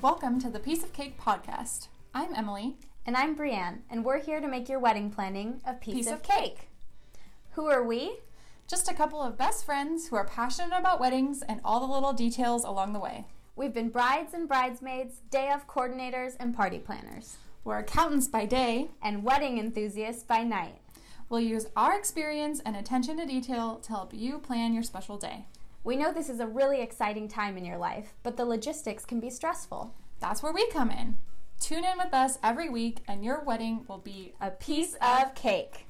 Welcome to the Piece of Cake podcast. I'm Emily. And I'm Brienne, and we're here to make your wedding planning a piece, Piece of, of cake. cake. Who are we? Just a couple of best friends who are passionate about weddings and all the little details along the way. We've been brides and bridesmaids, day of coordinators, and party planners, We're accountants by day. and wedding enthusiasts by night. We'll use our experience and attention to detail to help you plan your special day. We know this is a really exciting time in your life, but the logistics can be stressful. That's where we come in. Tune in with us every week, and your wedding will be A piece of cake.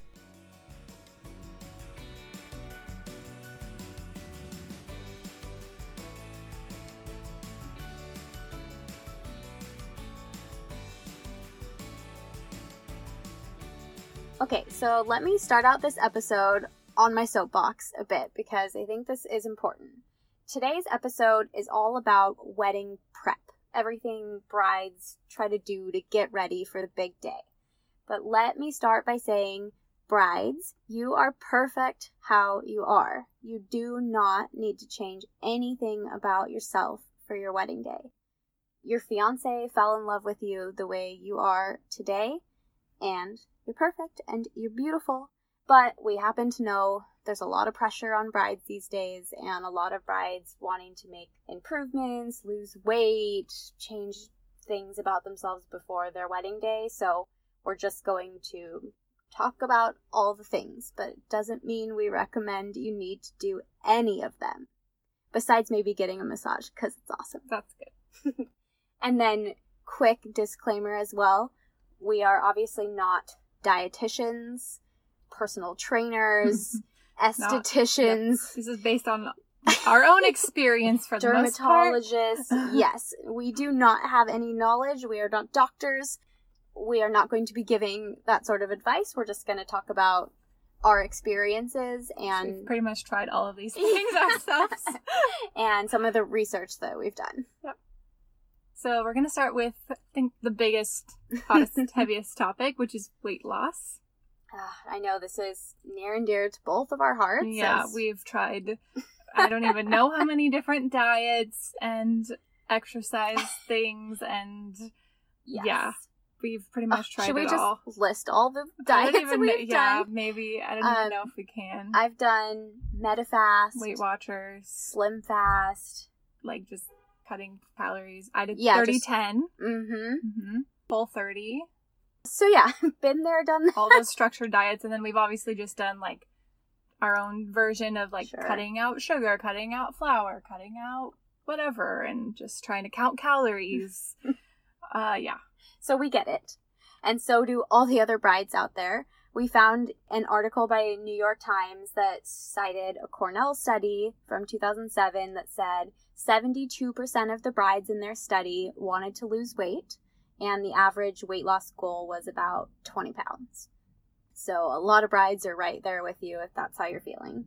Okay, so let me start out this episode on my soapbox a bit because I think this is important. Today's episode is all about wedding prep, everything brides try to do to get ready for the big day. But let me start by saying, brides, you are perfect how you are. You do not need to change anything about yourself for your wedding day. Your fiance fell in love with you the way you are today, and you're perfect and you're beautiful. But we happen to know there's a lot of pressure on brides these days, and a lot of brides wanting to make improvements, lose weight, change things about themselves before their wedding day. So we're just going to talk about all the things, but it doesn't mean we recommend you need to do any of them. Besides maybe getting a massage, because it's awesome. That's good. And then, quick disclaimer as well we are obviously not dietitians, personal trainers, estheticians, This is based on our own experience for the most part. dermatologists. yes, we do not have any knowledge. We are not doctors. We are not going to be giving that sort of advice. We're just going to talk about our experiences and We've pretty much tried all of these things ourselves. and some of the research that we've done. Yep. So we're gonna start with I think the biggest, hottest, heaviest topic, which is weight loss. Ah, I know this is near and dear to both of our hearts. yeah, as- we've tried I don't even know how many different diets and exercise things and yes. yeah, we've pretty much tried should we just all. list all the diets even we've yeah, done? maybe I don't Um, even know if we can. I've done Medifast, Weight Watchers, Slim Fast. like just cutting calories. I did Yeah, thirty just- ten. Mm-hmm. Mm-hmm. Whole 30. So yeah, been there, done that. All those structured diets. And then we've obviously just done like our own version of like Sure. cutting out sugar, cutting out flour, cutting out whatever, and just trying to count calories. uh, yeah. So we get it. And so do all the other brides out there. We found an article by New York Times that cited a Cornell study from 2007 that said 72% of the brides in their study wanted to lose weight, and the average weight loss goal was about 20 pounds. So a lot of brides are right there with you if that's how you're feeling.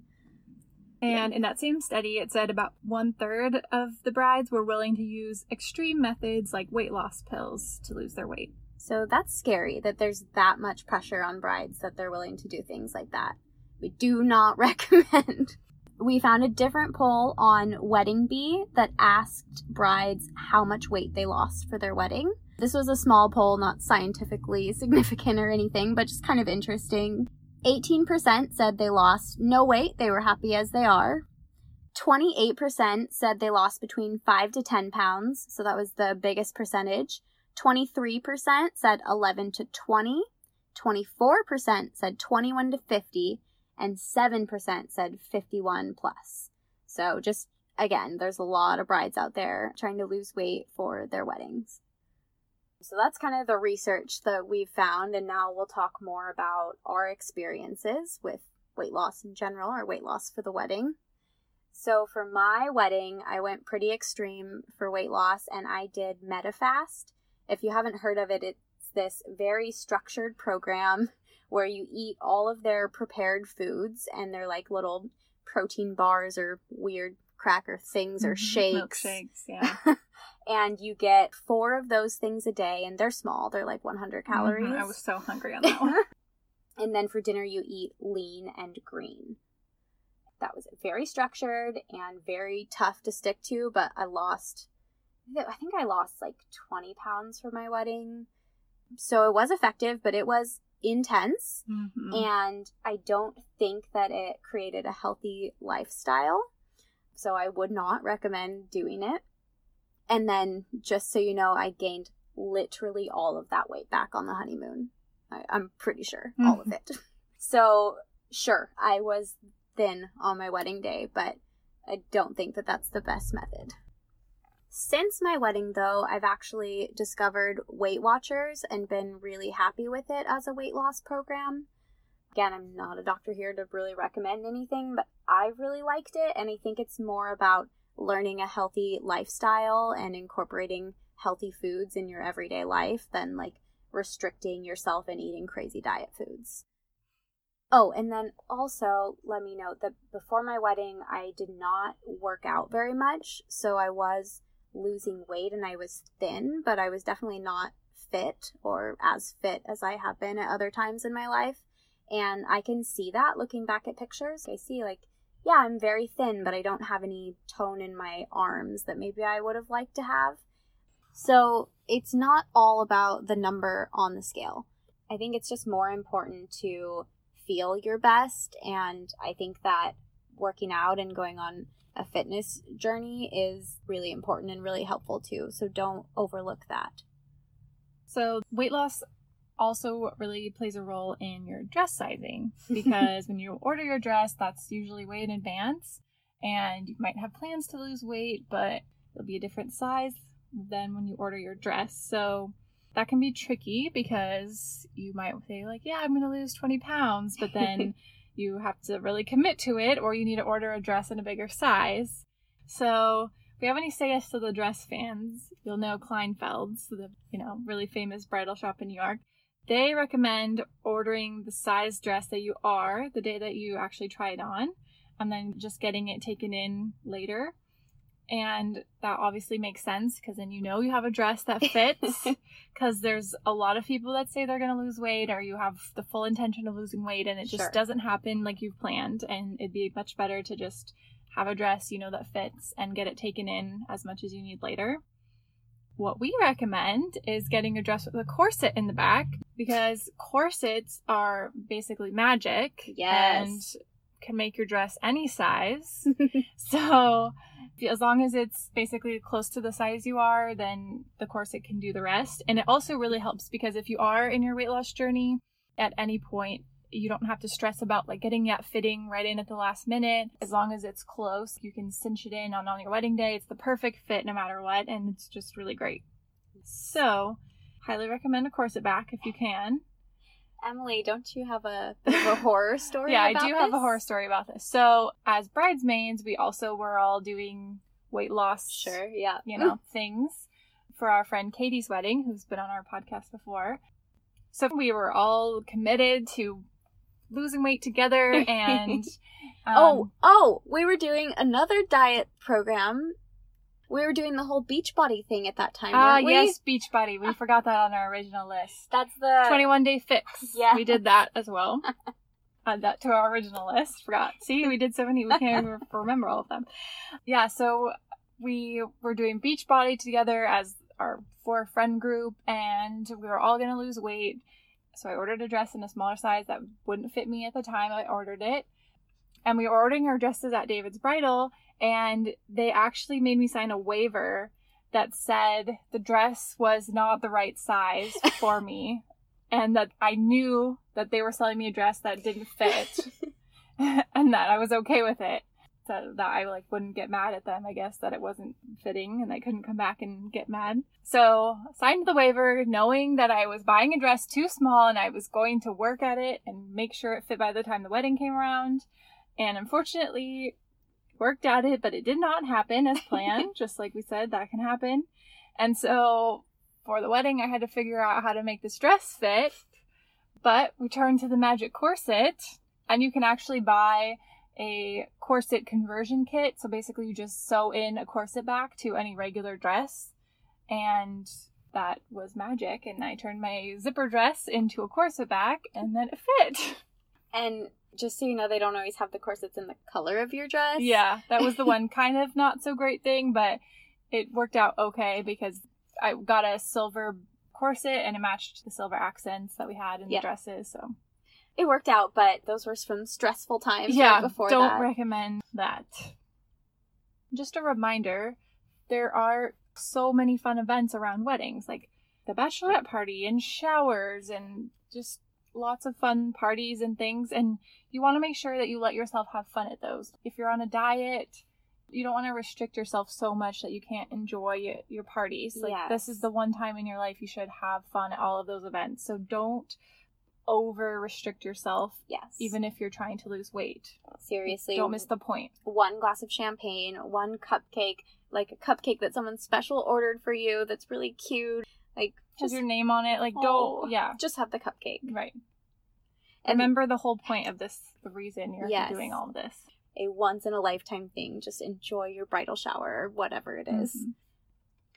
And in that same study, it said about one third of the brides were willing to use extreme methods like weight loss pills to lose their weight. So that's scary that there's that much pressure on brides that they're willing to do things like that. We do not recommend. We found a different poll on Wedding Bee that asked brides how much weight they lost for their wedding. This was a small poll, not scientifically significant or anything, but just kind of interesting. 18% said they lost no weight, they were happy as they are. 28% said they lost between 5 to 10 pounds, so that was the biggest percentage. 23% said 11 to 20, 24% said 21 to 50, and 7% said 51 plus. So just again, there's a lot of brides out there trying to lose weight for their weddings. So that's kind of the research that we've found, and now we'll talk more about our experiences with weight loss in general or weight loss for the wedding. So for my wedding, I went pretty extreme for weight loss and I did Medifast. If you haven't heard of it, it's this very structured program where you eat all of their prepared foods and they're like little protein bars or weird cracker things or Mhm. shakes. Milkshakes, yeah. and you get four of those things a day and they're small. They're like 100 calories. Mhm, I was so hungry on that one. and then for dinner you eat lean and green. That was very structured and very tough to stick to, but I lost I think I lost like 20 pounds for my wedding. So it was effective, but it was intense. Mhm. And I don't think that it created a healthy lifestyle. So I would not recommend doing it. And then, just so you know, I gained literally all of that weight back on the honeymoon. I, I'm pretty sure all of mm-hmm. it. So, sure, I was thin on my wedding day, but I don't think that that's the best method. Since my wedding, though, I've actually discovered Weight Watchers and been really happy with it as a weight loss program. Again, I'm not a doctor here to really recommend anything, but I really liked it, and I think it's more about learning a healthy lifestyle and incorporating healthy foods in your everyday life than like restricting yourself and eating crazy diet foods. Oh, and then also let me note that before my wedding, I did not work out very much. So I was losing weight and I was thin, but I was definitely not fit or as fit as I have been at other times in my life. And I can see that looking back at pictures. I see, like, yeah, I'm very thin, but I don't have any tone in my arms that maybe I would have liked to have. So it's not all about the number on the scale. I think it's just more important to feel your best. And I think that working out and going on a fitness journey is really important and really helpful too. So don't overlook that. So weight loss also really plays a role in your dress sizing because when you order your dress, that's usually way in advance, and you might have plans to lose weight, but it'll be a different size than when you order your dress. So that can be tricky because you might say like, "Yeah, I'm going to lose 20 pounds," but then you have to really commit to it, or you need to order a dress in a bigger size. So if we have any say yes to the dress fans, you'll know Kleinfeld's, the you know really famous bridal shop in New York. They recommend ordering the size dress that you are the day that you actually try it on, and then just getting it taken in later. And that obviously makes sense because then you know you have a dress that fits. Because there's a lot of people that say they're going to lose weight or you have the full intention of losing weight and it just Sure. doesn't happen like you've planned. And it'd be much better to just have a dress you know that fits and get it taken in as much as you need later. What we recommend is getting a dress with a corset in the back because corsets are basically magic Yes. and can make your dress any size. so, as long as it's basically close to the size you are, then the corset can do the rest. And it also really helps because if you are in your weight loss journey at any point, you don't have to stress about like getting that fitting right in at the last minute. As long as it's close, you can cinch it in on, on your wedding day. It's the perfect fit no matter what, and it's just really great. So, highly recommend a corset back if you can. Emily, don't you have a bit of a horror story? yeah, I do have a horror story about this. So, as bridesmaids, we also were all doing weight loss, Sure, yeah. you know, things for our friend Katie's wedding, who's been on our podcast before. So we were all committed to losing weight together, and um, oh, oh, we were doing another diet program. We were doing the whole Beachbody thing at that time. ah, we? yes, Beachbody. We forgot that on our original list. That's the 21 day fix. Yeah, We did that as well. Add that to our original list. Forgot. See, we did so many, we can't even remember all of them. Yeah, so we were doing Beachbody together as our four friend group, and we were all going to lose weight. So I ordered a dress in a smaller size that wouldn't fit me at the time I ordered it. And we were ordering our dresses at David's Bridal, and they actually made me sign a waiver that said the dress was not the right size for me and that I knew that they were selling me a dress that didn't fit and that I was okay with it. So that I like wouldn't get mad at them, I guess, that it wasn't fitting and I couldn't come back and get mad. So signed the waiver knowing that I was buying a dress too small and I was going to work at it and make sure it fit by the time the wedding came around. And unfortunately worked at it, but it did not happen as planned. Just like we said, that can happen. And so for the wedding, I had to figure out how to make this dress fit. But we turned to the magic corset, and you can actually buy a corset conversion kit. So basically, you just sew in a corset back to any regular dress, and that was magic. And I turned my zipper dress into a corset back, and then it fit. And just so you know, they don't always have the corsets in the color of your dress. Yeah, that was the one kind of not so great thing, but it worked out okay because I got a silver corset and it matched the silver accents that we had in Yeah. the dresses. So It worked out, but those were some stressful times yeah, right before don't that. recommend that. Just a reminder, there are so many fun events around weddings, like the bachelorette party and showers and just lots of fun parties and things. And you want to make sure that you let yourself have fun at those. If you're on a diet, you don't want to restrict yourself so much that you can't enjoy your, your parties. Like this is the one time in your life you should have fun at all of those events. So don't over restrict yourself yes. even if you're trying to lose weight. seriously, Don't miss the point. one glass of champagne, one cupcake, like a cupcake that someone special ordered for you that's really cute. Like Has just your name on it. Like, Oh. don't, yeah, just have the cupcake. right. And Remember the whole point of this, the reason you're Yes. doing all this. a once in a lifetime thing. Just enjoy your bridal shower or whatever it is. Mhm.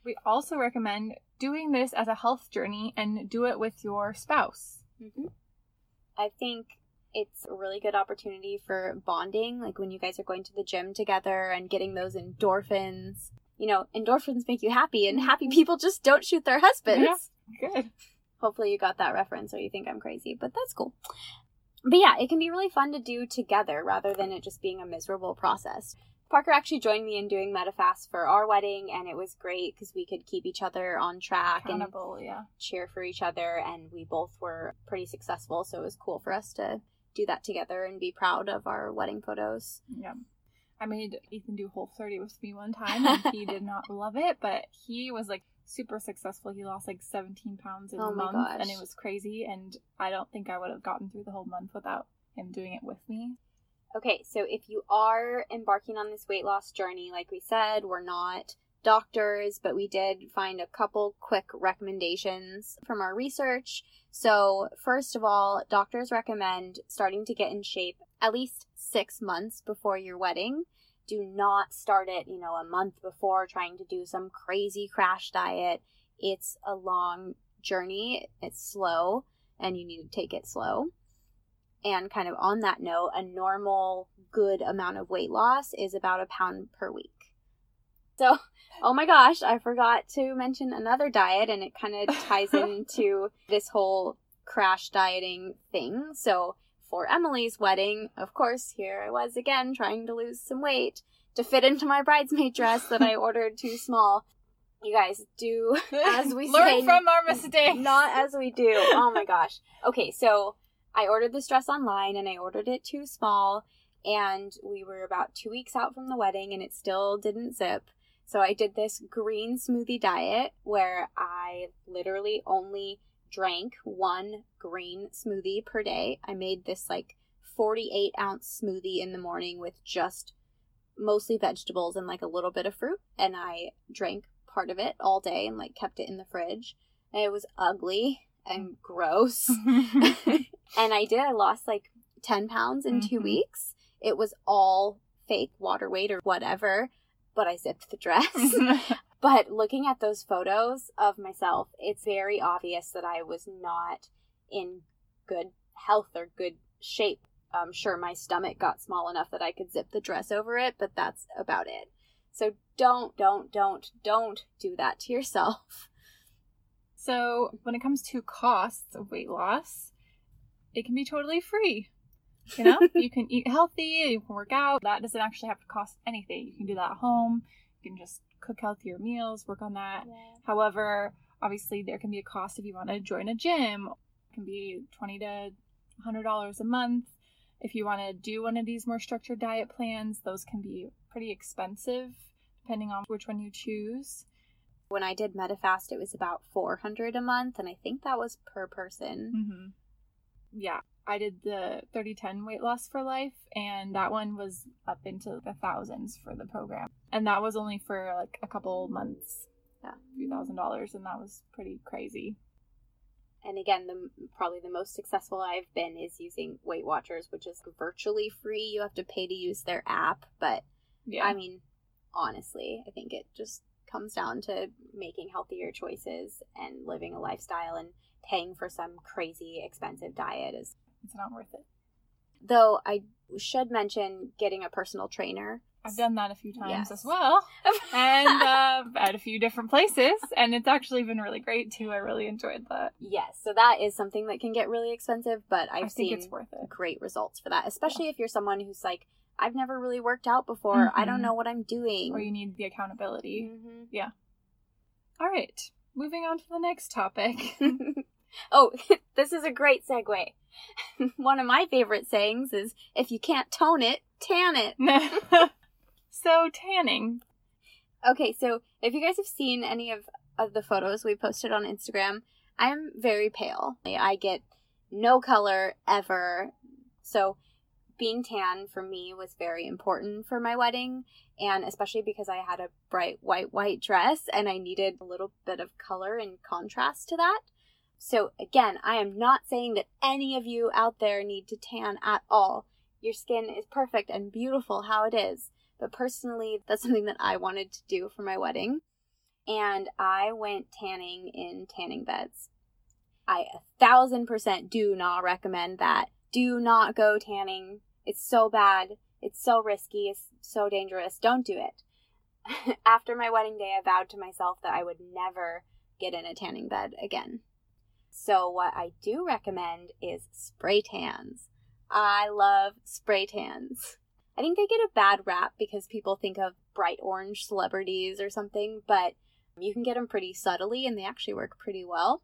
We also recommend doing this as a health journey and do it with your spouse. Hmm I think it's a really good opportunity for bonding, like when you guys are going to the gym together and getting those endorphins. You know, endorphins make you happy, and happy people just don't shoot their husbands. Yeah. Good. Hopefully, you got that reference or you think I'm crazy, but that's cool. But yeah, it can be really fun to do together rather than it just being a miserable process. Parker actually joined me in doing Medifast for our wedding, and it was great because we could keep each other on track and yeah. cheer for each other and we both were pretty successful so it was cool for us to do that together and be proud of our wedding photos Yeah. I made Ethan do Whole 30 with me one time and he did not love it, but he was like super successful. He lost like 17 pounds in Oh a month and it was crazy. And I don't think I would have gotten through the whole month without him doing it with me. Okay so if you are embarking on this weight loss journey like we said we're not doctors but we did find a couple quick recommendations from our research so first of all doctors recommend starting to get in shape at least six months before your wedding do not start it, you know, a month before trying to do some crazy crash diet. It's a long journey, it's slow, and you need to take it slow. And kind of on that note, a normal good amount of weight loss is about a pound per week. So, oh my gosh, I forgot to mention another diet, and it kind of ties into this whole crash dieting thing. So, for Emily's wedding, of course, here I was again trying to lose some weight to fit into my bridesmaid dress that I ordered too small. You guys do as we Learn say, from our mistakes. not as we do. Oh my gosh. Okay, so I ordered this dress online and I ordered it too small, and we were about two weeks out from the wedding and it still didn't zip. So I did this green smoothie diet where I literally only drank one green smoothie per day. I made this like 48 ounce smoothie in the morning with just mostly vegetables and like a little bit of fruit. And I drank part of it all day and like kept it in the fridge. And it was ugly and gross. and I did. I lost like 10 pounds in two Mhm. weeks. It was all fake water weight or whatever, but I zipped the dress. But looking at those photos of myself, it's very obvious that I was not in good health or good shape. I'm sure my stomach got small enough that I could zip the dress over it, but that's about it. So don't, don't, don't, don't do that to yourself. So, when it comes to costs of weight loss, it can be totally free. You know, you can eat healthy, you can work out. That doesn't actually have to cost anything. You can do that at home. You can just cook healthier meals, work on that. However, obviously there can be a cost if you want to join a gym. It can be twenty to hundred dollars a month. If you want to do one of these more structured diet plans, those can be pretty expensive depending on which one you choose. When I did Medifast, it was about 400 a month, and I think that was per person. Mm-hmm. Yeah, I did the 30-10 weight loss for life, and that one was up into the thousands for the program. And that was only for like a couple months. Yeah. A few thousand dollars, and that was pretty crazy. And again, the probably the most successful I've been is using Weight Watchers, which is virtually free. You have to pay to use their app, but Yeah. I mean, honestly, I think it just comes down to making healthier choices and living a lifestyle and paying for some crazy expensive diet is it's not worth it. though I should mention getting a personal trainer I've done that a few times Yes. as well, and uh, at a few different places, and it's actually been really great too. I really enjoyed that. yes, so that is something that can get really expensive, but I've i think seen it's worth it. great results for that, especially if you're someone who's like, I've never really worked out before. I don't know what I'm doing. Or you need the accountability. Mhm. All right, moving on to the next topic. oh, this is a great segue. One of my favorite sayings is if you can't tone it, tan it. so tanning. Okay, so if you guys have seen any of, of the photos we posted on Instagram, I'm very pale. I get no color ever. So being tan for me was very important for my wedding, and especially because I had a bright white white dress and I needed a little bit of color and contrast to that. So again, I am not saying that any of you out there need to tan at all. Your skin is perfect and beautiful how it is. But personally, that's something that I wanted to do for my wedding. And I went tanning in tanning beds. I a thousand percent do not recommend that. Do not go tanning. It's so bad. It's so risky. It's so dangerous. Don't do it. After my wedding day, I vowed to myself that I would never get in a tanning bed again. So, what I do recommend is spray tans. I love spray tans. I think they get a bad rap because people think of bright orange celebrities or something, but you can get them pretty subtly and they actually work pretty well.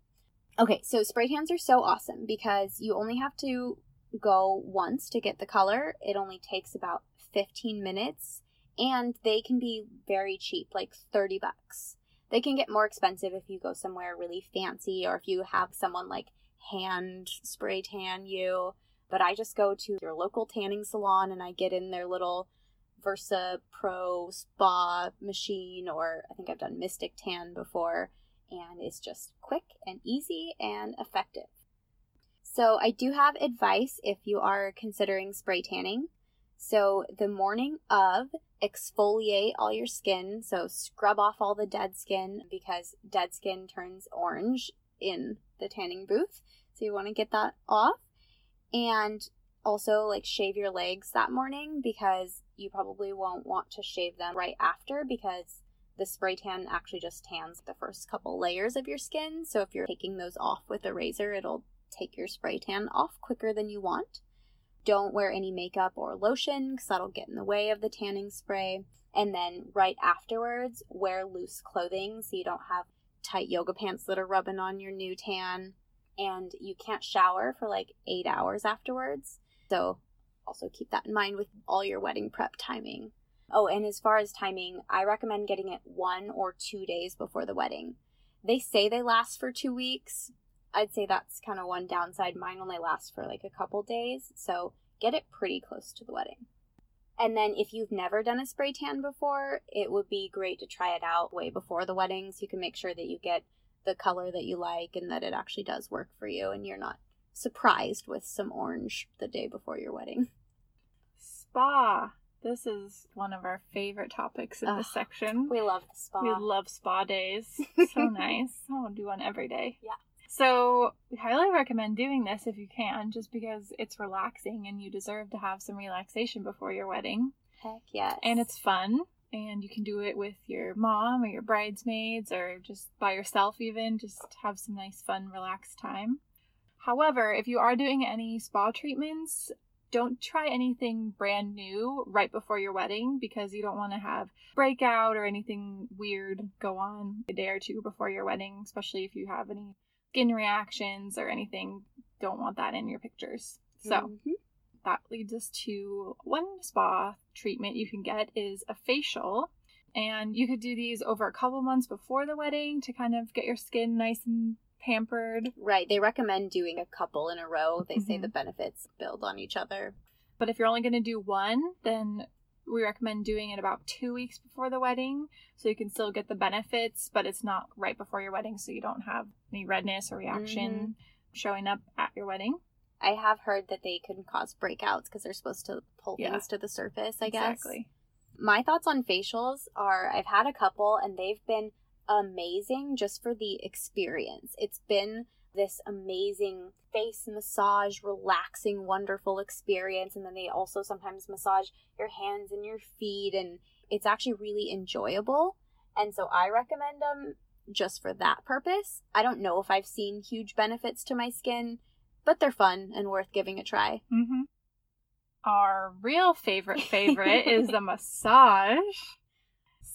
Okay, so spray tans are so awesome because you only have to go once to get the color. It only takes about 15 minutes and they can be very cheap, like 30 bucks. They can get more expensive if you go somewhere really fancy or if you have someone like hand spray tan you. But I just go to your local tanning salon and I get in their little Versa Pro spa machine, or I think I've done Mystic Tan before, and it's just quick and easy and effective. So, I do have advice if you are considering spray tanning. So, the morning of, exfoliate all your skin. So, scrub off all the dead skin because dead skin turns orange in the tanning booth. So, you want to get that off. And also, like, shave your legs that morning because you probably won't want to shave them right after because the spray tan actually just tans the first couple layers of your skin. So, if you're taking those off with a razor, it'll take your spray tan off quicker than you want. Don't wear any makeup or lotion because that'll get in the way of the tanning spray. And then right afterwards, wear loose clothing so you don't have tight yoga pants that are rubbing on your new tan. And you can't shower for like eight hours afterwards. So also keep that in mind with all your wedding prep timing. Oh, and as far as timing, I recommend getting it one or two days before the wedding. They say they last for two weeks, I'd say that's kind of one downside. Mine only lasts for like a couple days, so get it pretty close to the wedding. And then if you've never done a spray tan before, it would be great to try it out way before the wedding so you can make sure that you get the color that you like and that it actually does work for you and you're not surprised with some orange the day before your wedding. Spa. This is one of our favorite topics in this section. We love the spa. We love spa days. So nice. I want to do one every day. Yeah. So, we highly recommend doing this if you can, just because it's relaxing and you deserve to have some relaxation before your wedding. Heck yes. And it's fun, and you can do it with your mom or your bridesmaids or just by yourself, even. Just have some nice, fun, relaxed time. However, if you are doing any spa treatments, don't try anything brand new right before your wedding because you don't want to have breakout or anything weird go on a day or two before your wedding, especially if you have any skin reactions or anything. Don't want that in your pictures. So Mhm. that leads us to one spa treatment you can get is a facial. And you could do these over a couple months before the wedding to kind of get your skin nice and pampered. Right. They recommend doing a couple in a row. They say Mhm. the benefits build on each other. But if you're only going to do one, then we recommend doing it about two weeks before the wedding so you can still get the benefits, but it's not right before your wedding so you don't have any redness or reaction mm-hmm. showing up at your wedding. I have heard that they can cause breakouts because they're supposed to pull Yeah. things to the surface, I guess. Exactly. My thoughts on facials are I've had a couple and they've been amazing just for the experience. It's been this amazing face massage, relaxing, wonderful experience. And then they also sometimes massage your hands and your feet, and it's actually really enjoyable. And so I recommend them just for that purpose. I don't know if I've seen huge benefits to my skin, but they're fun and worth giving a try. Mm-hmm. Our real favorite favorite is the massage.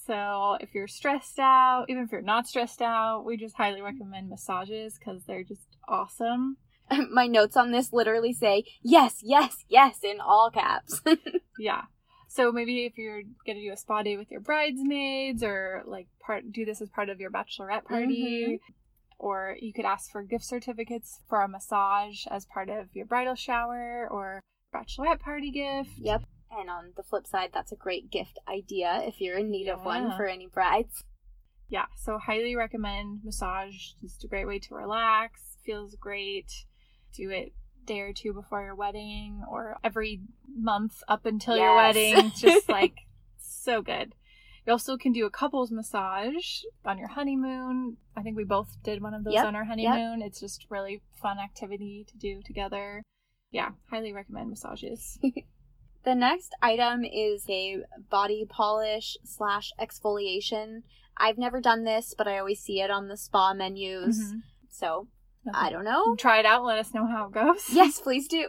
So if you're stressed out, even if you're not stressed out, we just highly recommend massages because they're just awesome. my notes on this literally say yes, yes, yes in all caps. yeah. So maybe if you're gonna do a spa day with your bridesmaids or like part do this as part of your bachelorette party. Mm-hmm. Or you could ask for gift certificates for a massage as part of your bridal shower or bachelorette party gift. Yep. And on the flip side, that's a great gift idea if you're in need yeah. of one for any brides. Yeah, so highly recommend massage. Just a great way to relax. Feels great. Do it day or two before your wedding or every month up until yes. your wedding. Just like so good. You also can do a couples massage on your honeymoon. I think we both did one of those yep. on our honeymoon. Yep. It's just really fun activity to do together. Yeah, highly recommend massages. The next item is a body polish slash exfoliation. I've never done this, but I always see it on the spa menus. Mm-hmm. So okay. I don't know. Try it out. Let us know how it goes. Yes, please do.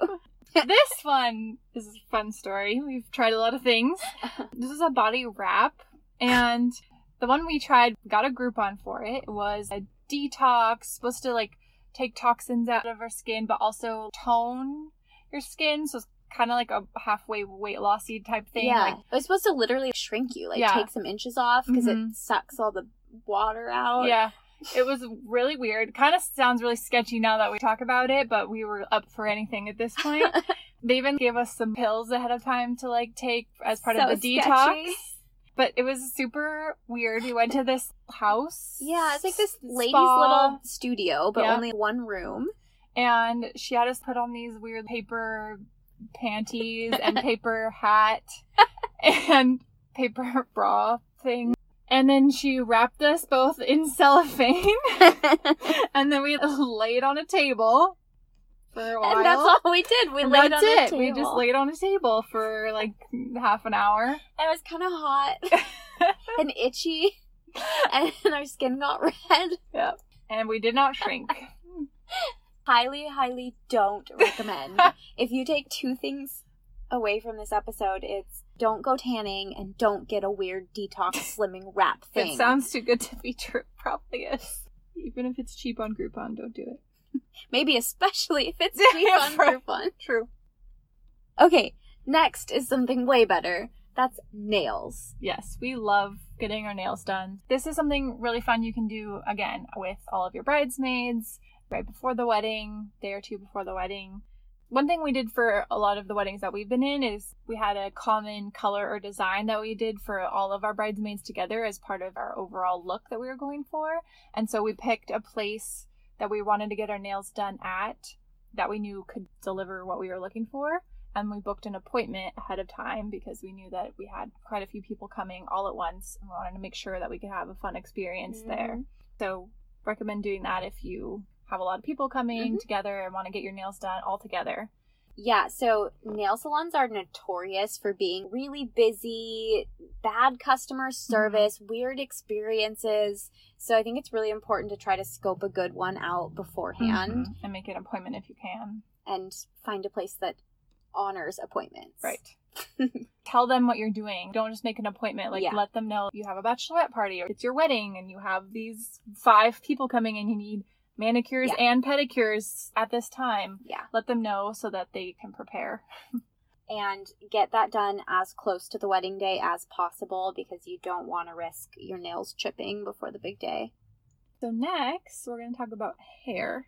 this one is a fun story. We've tried a lot of things. This is a body wrap, and the one we tried got a Groupon for it. It was a detox, supposed to like take toxins out of our skin, but also tone your skin. So kind of like a halfway weight lossy type thing. Yeah, like, it was supposed to literally shrink you, like yeah. take some inches off because mm-hmm. it sucks all the water out. Yeah. It was really weird. Kind of sounds really sketchy now that we talk about it, but we were up for anything at this point. they even gave us some pills ahead of time to like take as part so of the sketchy. detox. But it was super weird. We went to this house. Yeah, it's like this lady's little studio, but yep. only one room. And she had us put on these weird paper panties and paper hat and paper bra thing. And then she wrapped us both in cellophane. and then we laid on a table for a while. And that's all we did. We and laid on it. a table. We just laid on a table for like half an hour. It was kind of hot and itchy. And our skin got red. Yep. And we did not shrink highly, highly don't recommend. if you take two things away from this episode, it's don't go tanning and don't get a weird detox slimming wrap thing. It sounds too good to be true. Probably is. Even if it's cheap on Groupon, don't do it. Maybe especially if it's cheap on Groupon. True. Okay, next is something way better. That's nails. Yes, we love getting our nails done. This is something really fun you can do again with all of your bridesmaids right before the wedding, day or two before the wedding. One thing we did for a lot of the weddings that we've been in is we had a common color or design that we did for all of our bridesmaids together as part of our overall look that we were going for. And so we picked a place that we wanted to get our nails done at that we knew could deliver what we were looking for. And we booked an appointment ahead of time because we knew that we had quite a few people coming all at once and we wanted to make sure that we could have a fun experience mm-hmm. there. So recommend doing that if you have a lot of people coming mm-hmm. together and want to get your nails done all together. Yeah, so nail salons are notorious for being really busy, bad customer mm-hmm. service, mm-hmm. weird experiences. So I think it's really important to try to scope a good one out beforehand mm-hmm. and make an appointment if you can. And find a place that honors appointments. Right. Tell them what you're doing. Don't just make an appointment. Like, yeah. let them know you have a bachelorette party or it's your wedding and you have these five people coming and you need manicures yeah. and pedicures at this time. Yeah. Let them know so that they can prepare. and get that done as close to the wedding day as possible because you don't want to risk your nails chipping before the big day. So, next, we're going to talk about hair.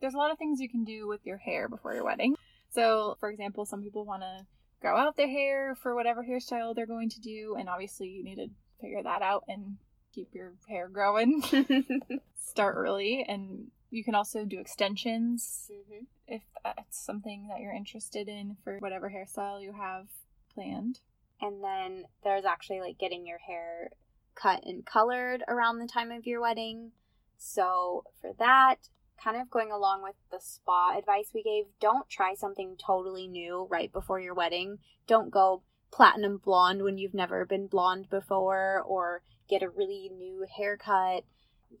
There's a lot of things you can do with your hair before your wedding. So, for example, some people want to grow out their hair for whatever hairstyle they're going to do, and obviously, you need to figure that out and keep your hair growing. Start early, and you can also do extensions mm-hmm. if that's something that you're interested in for whatever hairstyle you have planned. And then there's actually like getting your hair cut and colored around the time of your wedding. So for that, kind of going along with the spa advice we gave, don't try something totally new right before your wedding. Don't go platinum blonde when you've never been blonde before or get a really new haircut.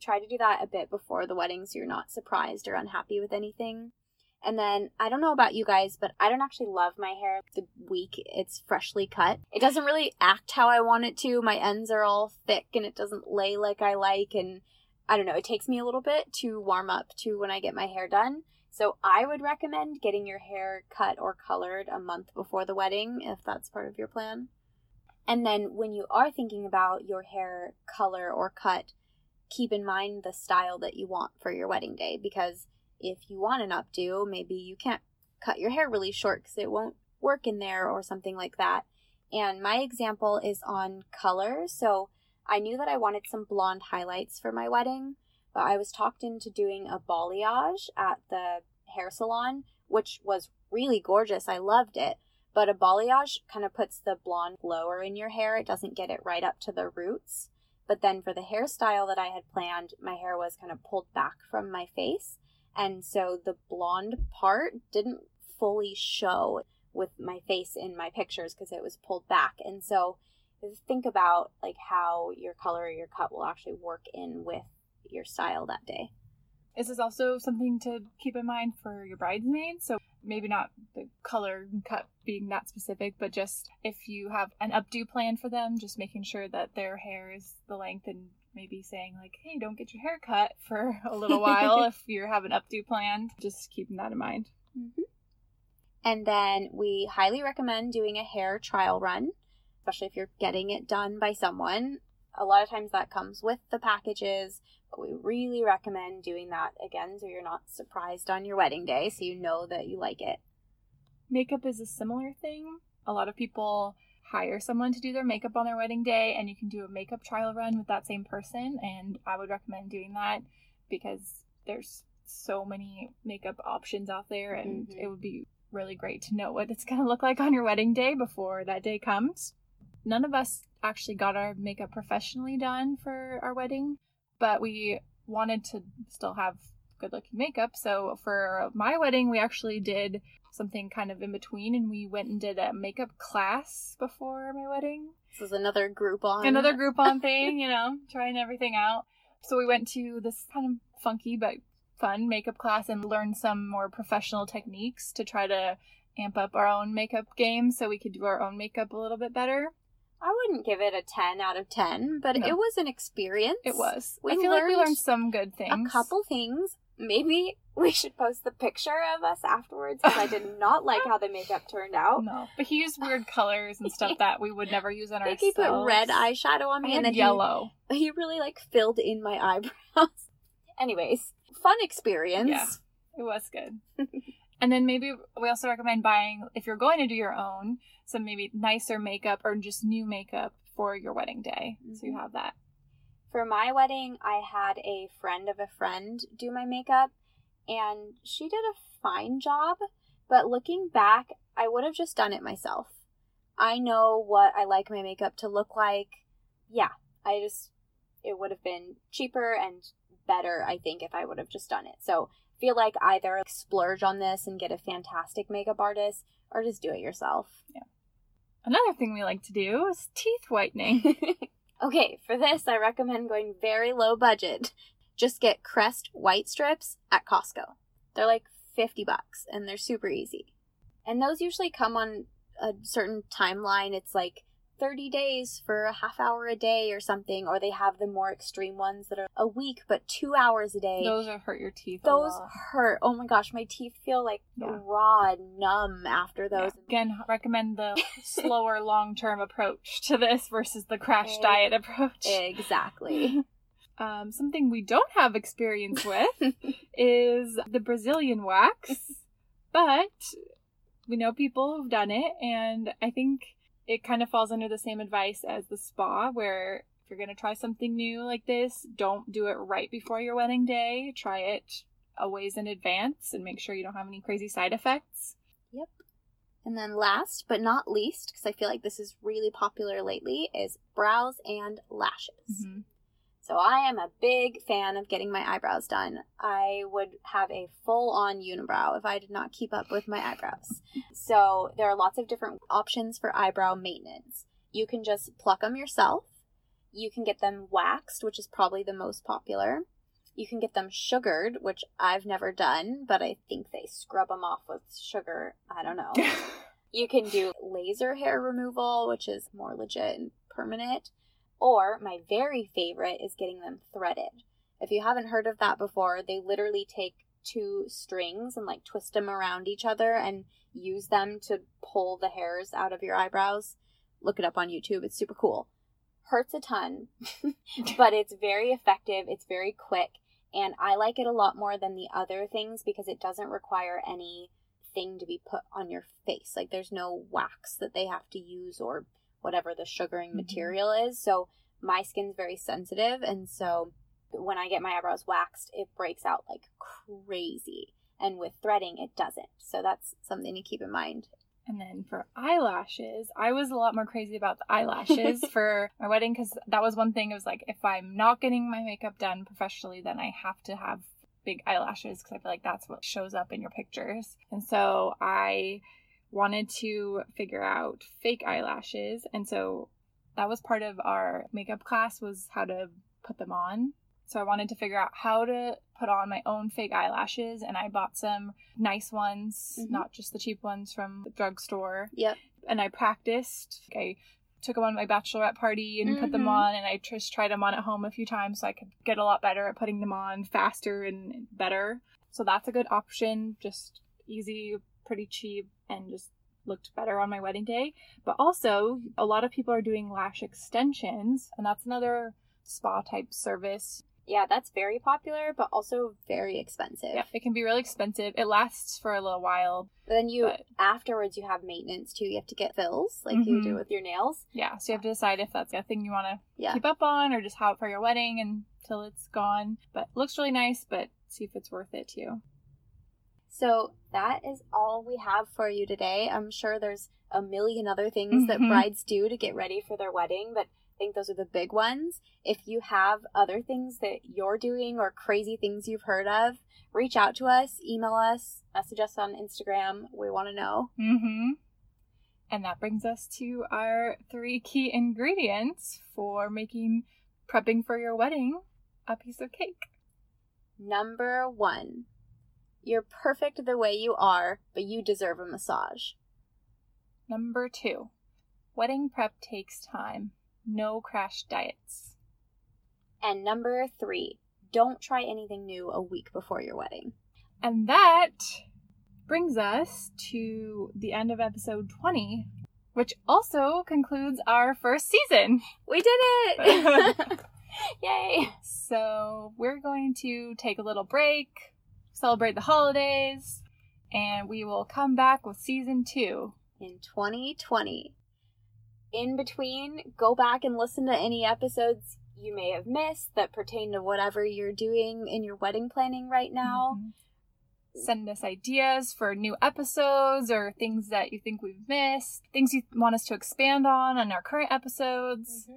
Try to do that a bit before the wedding so you're not surprised or unhappy with anything. And then I don't know about you guys, but I don't actually love my hair the week it's freshly cut. It doesn't really act how I want it to. My ends are all thick and it doesn't lay like I like and I don't know, it takes me a little bit to warm up to when I get my hair done. So I would recommend getting your hair cut or colored a month before the wedding if that's part of your plan. And then when you are thinking about your hair color or cut, keep in mind the style that you want for your wedding day because if you want an updo, maybe you can't cut your hair really short because it won't work in there or something like that. And my example is on color. So I knew that I wanted some blonde highlights for my wedding, but I was talked into doing a balayage at the hair salon, which was really gorgeous. I loved it. But a balayage kind of puts the blonde lower in your hair. It doesn't get it right up to the roots. But then for the hairstyle that I had planned, my hair was kind of pulled back from my face. And so the blonde part didn't fully show with my face in my pictures because it was pulled back. And so think about like how your color or your cut will actually work in with your style that day. This is also something to keep in mind for your bridesmaids. So maybe not the color and cut being that specific, but just if you have an updo plan for them, just making sure that their hair is the length and maybe saying like, hey, don't get your hair cut for a little while if you have an updo planned. Just keeping that in mind. Mm-hmm. And then we highly recommend doing a hair trial run especially if you're getting it done by someone. A lot of times that comes with the packages, but we really recommend doing that again so you're not surprised on your wedding day, so you know that you like it. Makeup is a similar thing. A lot of people hire someone to do their makeup on their wedding day, and you can do a makeup trial run with that same person. And I would recommend doing that because there's so many makeup options out there, and mm-hmm. it would be really great to know what it's going to look like on your wedding day before that day comes none of us actually got our makeup professionally done for our wedding, but we wanted to still have good looking makeup. So for my wedding, we actually did something kind of in between and we went and did a makeup class before my wedding. This is another Groupon. Another Groupon thing, you know, trying everything out. So we went to this kind of funky but fun makeup class and learned some more professional techniques to try to amp up our own makeup game so we could do our own makeup a little bit better. I wouldn't give it a 10 out of 10, but no. it was an experience. It was. We I feel like we learned some good things. A couple things. Maybe we should post the picture of us afterwards because I did not like how the makeup turned out. No, but he used weird colors and stuff that we would never use on ourselves. He put red eyeshadow on me and then yellow. He, he really like filled in my eyebrows. Anyways, fun experience. Yeah, it was good. And then maybe we also recommend buying if you're going to do your own some maybe nicer makeup or just new makeup for your wedding day. Mm-hmm. So you mm-hmm. have that. For my wedding, I had a friend of a friend do my makeup, and she did a fine job. But looking back, I would have just done it myself. I know what I like my makeup to look like. Yeah, I just, it would have been cheaper and better, I think, if I would have just done it. So feel like either splurge on this and get a fantastic makeup artist or just do it yourself. Yeah. Another thing we like to do is teeth whitening. okay, for this, I recommend going very low budget. Just get Crest white strips at Costco. They're like 50 bucks and they're super easy. And those usually come on a certain timeline. It's like 30 days for a half hour a day or something, or they have the more extreme ones that are a week but two hours a day. Those are hurt your teeth. Those hurt. Oh my gosh, my teeth feel like yeah. raw and numb after those. Yeah. Again, recommend the slower long term approach to this versus the crash it, diet approach. Exactly. Um, something we don't have experience with is the Brazilian wax, but we know people who've done it, and I think it kind of falls under the same advice as the spa, where if you're going to try something new like this, don't do it right before your wedding day. Try it a ways in advance and make sure you don't have any crazy side effects. Yep. And then last but not least, because I feel like this is really popular lately, is brows and lashes. Mm-hmm. So I am a big fan of getting my eyebrows done. I would have a full on unibrow if I did not keep up with my eyebrows. So there are lots of different options for eyebrow maintenance. You can just pluck them yourself. You can get them waxed, which is probably the most popular. You can get them sugared, which I've never done, but I think they scrub them off with sugar. I don't know. You can do laser hair removal, which is more legit and permanent. Or my very favorite is getting them threaded. If you haven't heard of that before, they literally take two strings and like twist them around each other and use them to pull the hairs out of your eyebrows. Look it up on YouTube. It's super cool. Hurts a ton, but it's very effective. It's very quick. And I like it a lot more than the other things because it doesn't require any thing to be put on your face. Like there's no wax that they have to use or whatever the sugaring Mhm. material is. So my skin's very sensitive and so when I get my eyebrows waxed, it breaks out like crazy. And with threading, it doesn't. So that's something to keep in mind. And then for eyelashes, I was a lot more crazy about the eyelashes for my wedding because that was one thing. It was like, if I'm not getting my makeup done professionally, then I have to have big eyelashes because I feel like that's what shows up in your pictures. And so I wanted to figure out fake eyelashes. And so that was part of our makeup class was how to put them on. So I wanted to figure out how to put on my own fake eyelashes and I bought some nice ones, Mhm. not just the cheap ones from the drugstore. Yep. And I practiced. I took them on my bachelorette party and put them Mhm. on and I just tried them on at home a few times so I could get a lot better at putting them on faster and better. So that's a good option. Just easy, pretty cheap, and just looked better on my wedding day. But also, a lot of people are doing lash extensions, and that's another spa type service. Yeah, that's very popular, but also very expensive. Yeah, it can be really expensive. It lasts for a little while. But then you But- afterwards you have maintenance too. You have to get fills like you mm-hmm. do with your nails. Yeah, so you have to decide if that's a thing you want to Yeah. keep up on or just have it for your wedding until it's gone. But it looks really nice, but see if it's worth it too. So that is all we have for you today. I'm sure there's a million other things that Mhm. brides do to get ready for their wedding, but I think those are the big ones. If you have other things that you're doing or crazy things you've heard of, reach out to us, email us, message us on Instagram. We want to know. Mm-hmm. And that brings us to our three key ingredients for making prepping for your wedding a piece of cake. Number one, you're perfect the way you are, but you deserve a massage. Number two, wedding prep takes time. No crash diets. And number three, don't try anything new a week before your wedding. And that brings us to the end of episode 20, which also concludes our first season. We did it! Yay! So we're going to take a little break, celebrate the holidays, and we will come back with season two. In 2020. In between, go back and listen to any episodes you may have missed that pertain to whatever you're doing in your wedding planning right now. Mhm. Send us ideas for new episodes or things that you think we've missed, things you want us to expand on on our current episodes.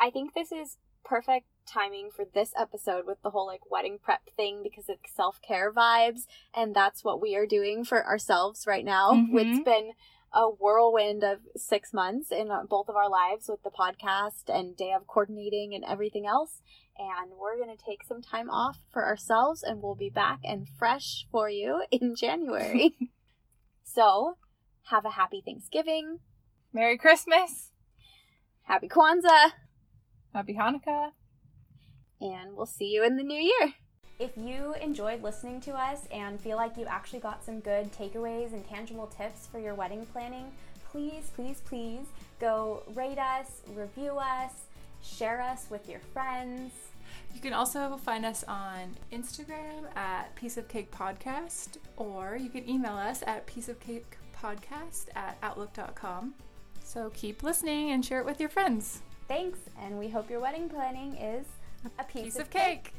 I think this is perfect timing for this episode with the whole like wedding prep thing because it's self care vibes, and that's what we are doing for ourselves right now. Mhm. It's been a whirlwind of six months in both of our lives with the podcast and day of coordinating and everything else. And we're going to take some time off for ourselves, and we'll be back and fresh for you in January. so, have a happy Thanksgiving, Merry Christmas! happy Kwanzaa. Happy Hanukkah! And we'll see you in the new year. If you enjoyed listening to us and feel like you actually got some good takeaways and tangible tips for your wedding planning, please, please, please go rate us, review us, share us with your friends. You can also find us on Instagram at Piece of Cake Podcast, or you can email us at pieceofcakepodcast at outlook.com. So keep listening and share it with your friends. Thanks, and we hope your wedding planning is a piece, Piece of cake.